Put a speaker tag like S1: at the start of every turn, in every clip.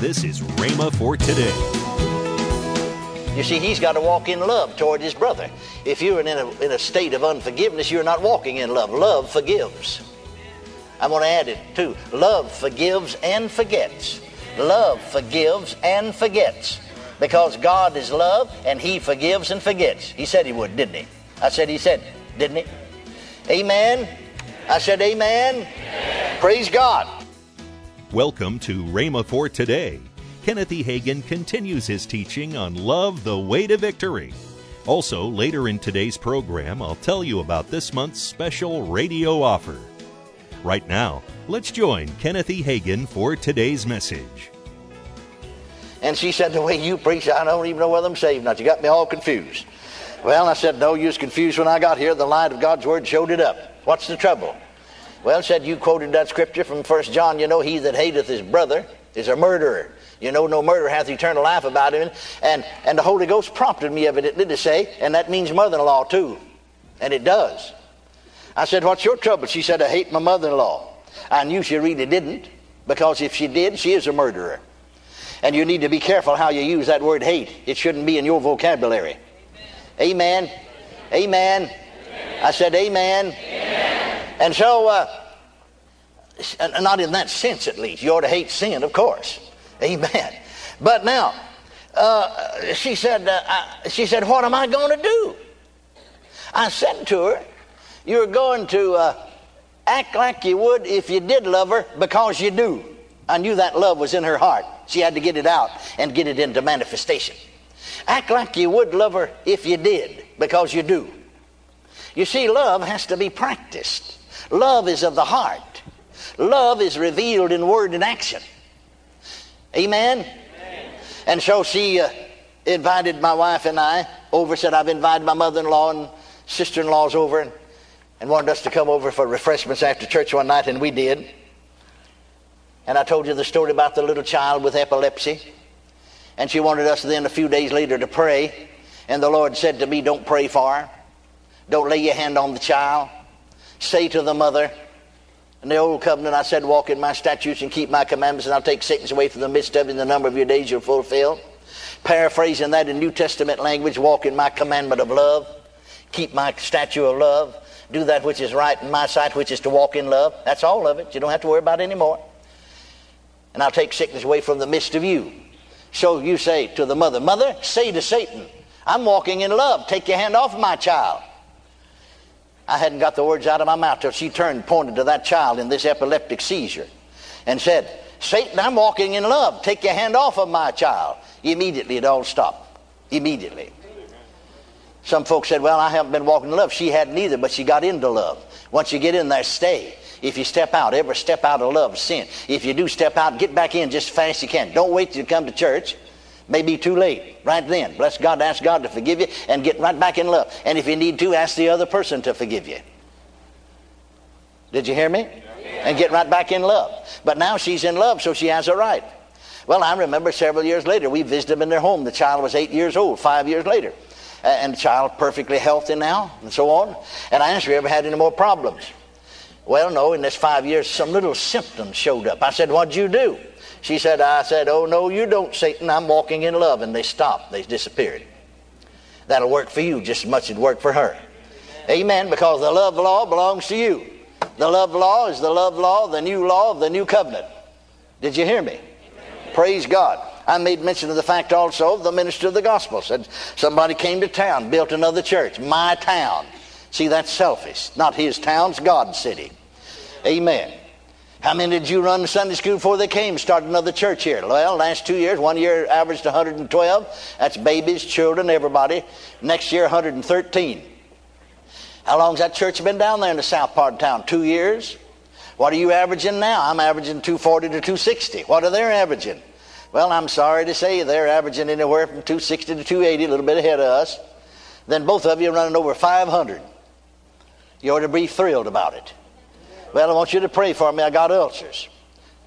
S1: This is Rhema for today.
S2: You see, he's got to walk in love toward his brother. If you're in a, in a state of unforgiveness, you're not walking in love. Love forgives. I'm going to add it too. Love forgives and forgets. Love forgives and forgets. Because God is love and he forgives and forgets. He said he would, didn't he? I said he said, didn't he? Amen. I said amen. amen. Praise God.
S1: Welcome to Rhema for today. Kenneth E. Hagin continues his teaching on love the way to victory. Also, later in today's program, I'll tell you about this month's special radio offer. Right now, let's join Kenneth E. Hagin for today's message.
S2: And she said, The way you preach, I don't even know whether I'm saved or not. You got me all confused. Well, I said, No, you was confused when I got here. The light of God's Word showed it up. What's the trouble? Well, said you quoted that scripture from First John, you know, he that hateth his brother is a murderer. You know, no murderer hath eternal life about him. And, and the Holy Ghost prompted me evidently to say, and that means mother in law too. And it does. I said, What's your trouble? She said, I hate my mother in law. I knew she really didn't, because if she did, she is a murderer. And you need to be careful how you use that word hate. It shouldn't be in your vocabulary. Amen. Amen. amen. I said, Amen. amen. And so, uh, not in that sense at least. You ought to hate sin, of course. Amen. But now, uh, she said, uh, I, she said, what am I going to do? I said to her, you're going to uh, act like you would if you did love her because you do. I knew that love was in her heart. She had to get it out and get it into manifestation. Act like you would love her if you did because you do. You see, love has to be practiced. Love is of the heart. Love is revealed in word and action. Amen? Amen. And so she uh, invited my wife and I over, said, I've invited my mother in law and sister in laws over and, and wanted us to come over for refreshments after church one night, and we did. And I told you the story about the little child with epilepsy. And she wanted us then a few days later to pray. And the Lord said to me, Don't pray for her. Don't lay your hand on the child. Say to the mother, in the old covenant, I said, Walk in my statutes and keep my commandments, and I'll take sickness away from the midst of you, and the number of your days you'll fulfill. Paraphrasing that in New Testament language, walk in my commandment of love, keep my statute of love, do that which is right in my sight, which is to walk in love. That's all of it. You don't have to worry about it anymore. And I'll take sickness away from the midst of you. So you say to the mother, Mother, say to Satan, I'm walking in love. Take your hand off my child. I hadn't got the words out of my mouth till she turned, pointed to that child in this epileptic seizure, and said, Satan, I'm walking in love. Take your hand off of my child. Immediately it all stopped. Immediately. Some folks said, Well, I haven't been walking in love. She hadn't either, but she got into love. Once you get in there, stay. If you step out, ever step out of love, sin. If you do step out, get back in just as fast as you can. Don't wait till you come to church may be too late right then. Bless God, ask God to forgive you and get right back in love. And if you need to, ask the other person to forgive you. Did you hear me? And get right back in love. But now she's in love, so she has a right. Well, I remember several years later, we visited them in their home. The child was eight years old, five years later. And the child perfectly healthy now, and so on. And I asked her, ever had any more problems? Well, no, in this five years, some little symptoms showed up. I said, what'd you do? She said, I said, Oh, no, you don't, Satan. I'm walking in love. And they stopped. They disappeared. That'll work for you just as much as it worked for her. Amen. Because the love law belongs to you. The love law is the love law, the new law of the new covenant. Did you hear me? Praise God. I made mention of the fact also the minister of the gospel said somebody came to town, built another church, my town. See, that's selfish. Not his town, it's God's city. Amen. How many did you run Sunday school before they came? Start another church here. Well, last two years, one year averaged 112. That's babies, children, everybody. Next year, 113. How long's that church been down there in the south part of town? Two years? What are you averaging now? I'm averaging 240 to 260. What are they averaging? Well, I'm sorry to say they're averaging anywhere from 260 to 280, a little bit ahead of us. Then both of you are running over 500. You ought to be thrilled about it. Well, I want you to pray for me. I got ulcers.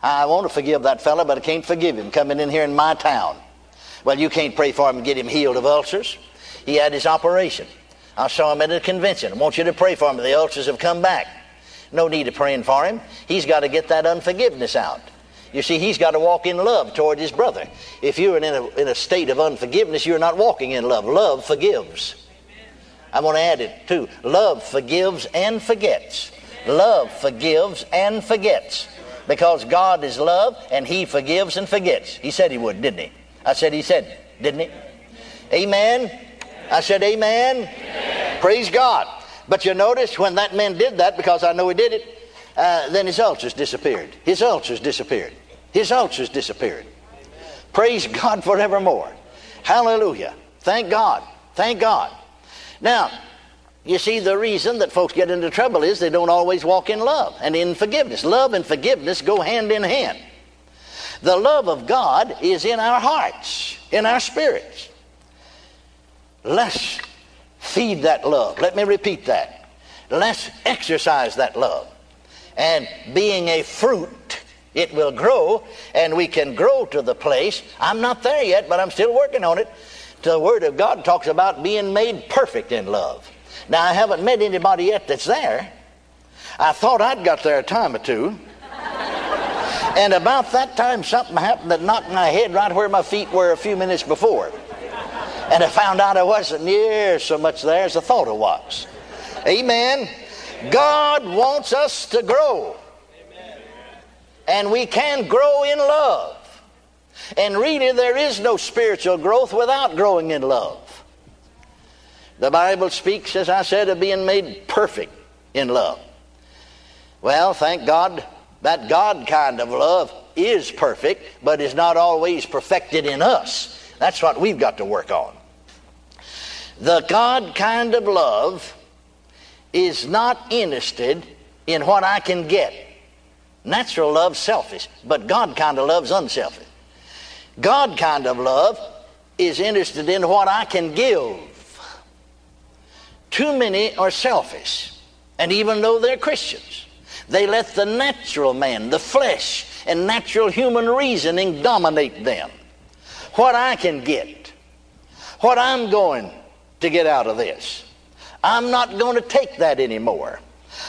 S2: I want to forgive that fellow, but I can't forgive him coming in here in my town. Well, you can't pray for him and get him healed of ulcers. He had his operation. I saw him at a convention. I want you to pray for him. The ulcers have come back. No need of praying for him. He's got to get that unforgiveness out. You see, he's got to walk in love toward his brother. If you're in a, in a state of unforgiveness, you're not walking in love. Love forgives. I'm going to add it too. Love forgives and forgets. Love forgives and forgets. Because God is love and He forgives and forgets. He said He would, didn't He? I said He said, didn't He? Amen. I said, Amen. Amen. Praise God. But you notice when that man did that, because I know he did it, uh, then his ulcers disappeared. His ulcers disappeared. His ulcers disappeared. Praise God forevermore. Hallelujah. Thank God. Thank God. Now, you see, the reason that folks get into trouble is they don't always walk in love and in forgiveness. Love and forgiveness go hand in hand. The love of God is in our hearts, in our spirits. Let's feed that love. Let me repeat that. Let's exercise that love. And being a fruit, it will grow, and we can grow to the place. I'm not there yet, but I'm still working on it. The Word of God talks about being made perfect in love. Now, I haven't met anybody yet that's there. I thought I'd got there a time or two. and about that time, something happened that knocked my head right where my feet were a few minutes before. And I found out I wasn't near so much there as I thought I was. Amen. God wants us to grow. And we can grow in love. And really, there is no spiritual growth without growing in love. The Bible speaks, as I said, of being made perfect in love. Well, thank God that God kind of love is perfect, but is not always perfected in us. That's what we've got to work on. The God kind of love is not interested in what I can get. Natural love selfish, but God kind of love's unselfish. God kind of love is interested in what I can give. Too many are selfish, and even though they're Christians, they let the natural man, the flesh, and natural human reasoning dominate them. What I can get, what I'm going to get out of this. I'm not going to take that anymore.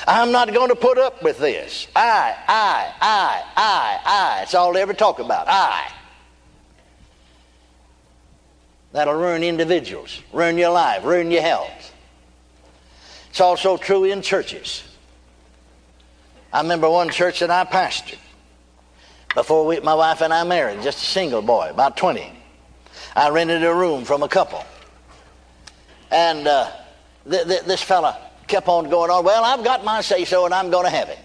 S2: I'm not going to put up with this. I, I, I, I, I. It's all they ever talk about. I. That'll ruin individuals, ruin your life, ruin your health. It's also true in churches. I remember one church that I pastored before we, my wife and I married, just a single boy, about 20. I rented a room from a couple. And uh, th- th- this fella kept on going on, well, I've got my say so and I'm going to have it.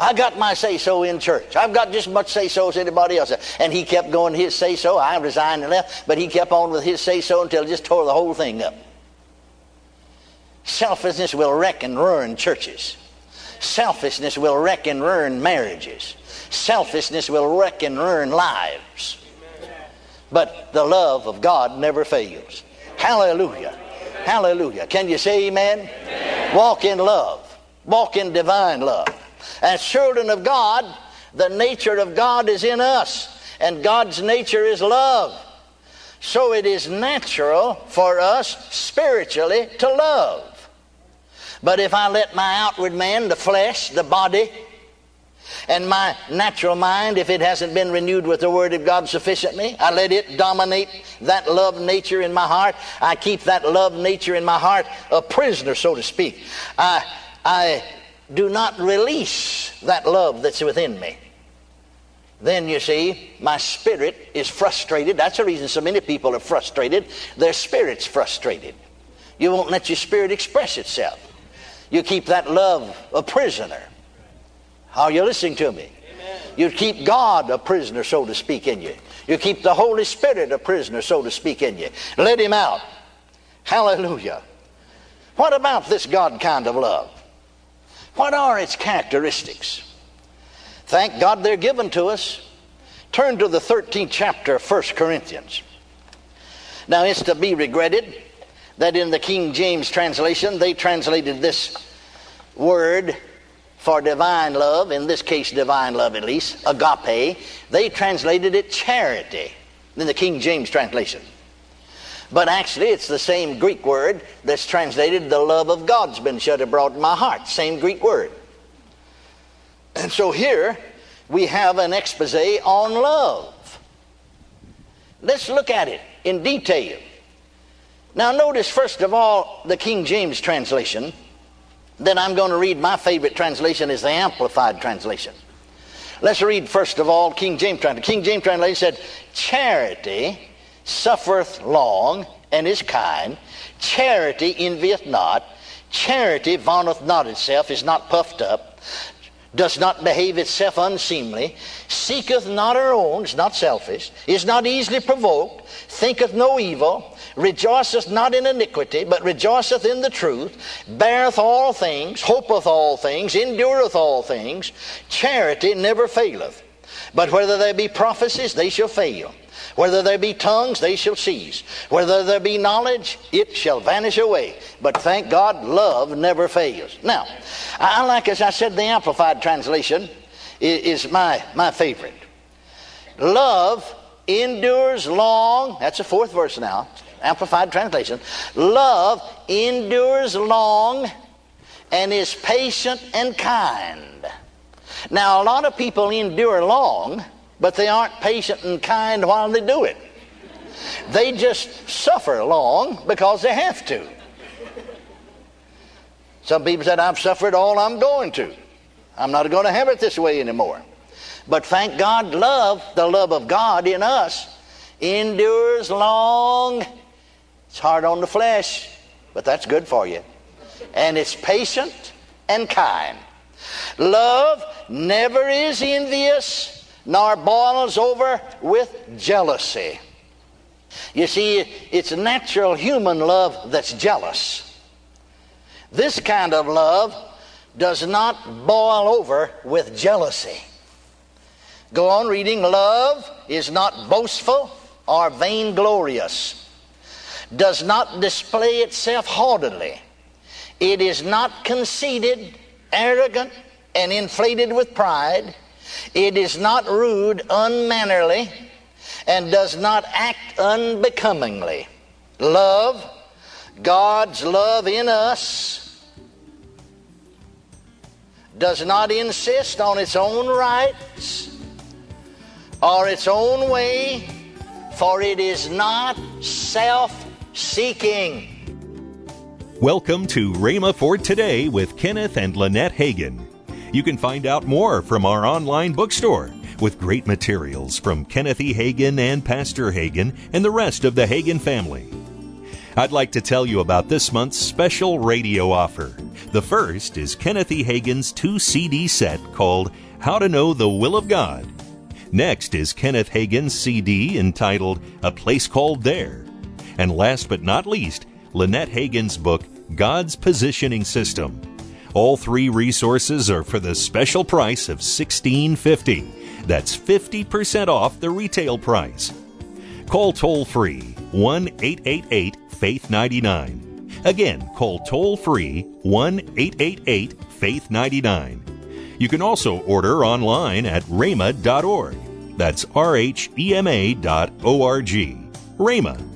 S2: I got my say so in church. I've got just as much say so as anybody else. And he kept going his say so. I resigned and left, but he kept on with his say so until he just tore the whole thing up. Selfishness will wreck and ruin churches. Selfishness will wreck and ruin marriages. Selfishness will wreck and ruin lives. But the love of God never fails. Hallelujah. Hallelujah. Can you say amen? amen? Walk in love. Walk in divine love. As children of God, the nature of God is in us, and God's nature is love. So it is natural for us spiritually to love. But if I let my outward man, the flesh, the body, and my natural mind, if it hasn't been renewed with the Word of God sufficiently, I let it dominate that love nature in my heart. I keep that love nature in my heart a prisoner, so to speak. I, I do not release that love that's within me. Then you see, my spirit is frustrated. That's the reason so many people are frustrated. Their spirit's frustrated. You won't let your spirit express itself. You keep that love a prisoner. Are you listening to me? Amen. You keep God a prisoner, so to speak, in you. You keep the Holy Spirit a prisoner, so to speak, in you. Let Him out. Hallelujah. What about this God kind of love? What are its characteristics? Thank God they're given to us. Turn to the 13th chapter of 1 Corinthians. Now, it's to be regretted that in the King James translation, they translated this word for divine love, in this case, divine love at least, agape, they translated it charity in the King James translation. But actually, it's the same Greek word that's translated, the love of God's been shed abroad in my heart. Same Greek word. And so here, we have an expose on love. Let's look at it in detail. Now, notice first of all the King James translation. Then I'm going to read my favorite translation is the Amplified translation. Let's read first of all King James translation. King James translation said, "Charity suffereth long and is kind. Charity envieth not. Charity vaunteth not itself, is not puffed up, does not behave itself unseemly, seeketh not her own, is not selfish, is not easily provoked, thinketh no evil, rejoiceth not in iniquity, but rejoiceth in the truth, beareth all things, hopeth all things, endureth all things. Charity never faileth. But whether there be prophecies, they shall fail. Whether there be tongues, they shall cease. Whether there be knowledge, it shall vanish away. But thank God, love never fails. Now, I like, as I said, the Amplified Translation is my, my favorite. Love endures long. That's the fourth verse now. Amplified Translation. Love endures long and is patient and kind. Now, a lot of people endure long but they aren't patient and kind while they do it. They just suffer long because they have to. Some people said, I've suffered all I'm going to. I'm not going to have it this way anymore. But thank God, love, the love of God in us, endures long. It's hard on the flesh, but that's good for you. And it's patient and kind. Love never is envious nor boils over with jealousy. You see, it's natural human love that's jealous. This kind of love does not boil over with jealousy. Go on reading. Love is not boastful or vainglorious, does not display itself haughtily. It is not conceited, arrogant, and inflated with pride. It is not rude, unmannerly, and does not act unbecomingly. Love, God's love in us, does not insist on its own rights or its own way, for it is not self seeking.
S1: Welcome to Rhema for Today with Kenneth and Lynette Hagin. You can find out more from our online bookstore with great materials from Kenneth E. Hagin and Pastor Hagin and the rest of the Hagin family. I'd like to tell you about this month's special radio offer. The first is Kenneth E. Hagin's two CD set called How to Know the Will of God. Next is Kenneth Hagin's CD entitled A Place Called There. And last but not least, Lynette Hagin's book, God's Positioning System. All three resources are for the special price of $16.50. That's 50% off the retail price. Call toll free 1 888 Faith 99. Again, call toll free 1 888 Faith 99. You can also order online at rhema.org. That's R H E M A dot O R G. rhema.org.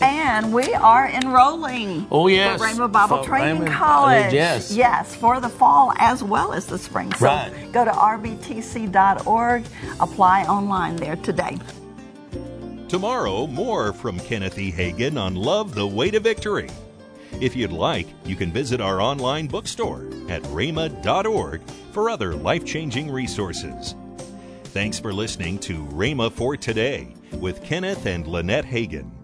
S3: and we are enrolling.
S4: Oh yes,
S3: for Rhema Bible for Training Raymond College. College.
S4: Yes,
S3: yes, for the fall as well as the spring. So
S4: right.
S3: go to rbtc.org, apply online there today.
S1: Tomorrow, more from Kenneth E. Hagin on Love the Way to Victory. If you'd like, you can visit our online bookstore at rhema.org for other life changing resources. Thanks for listening to Rhema for Today with Kenneth and Lynette Hagin.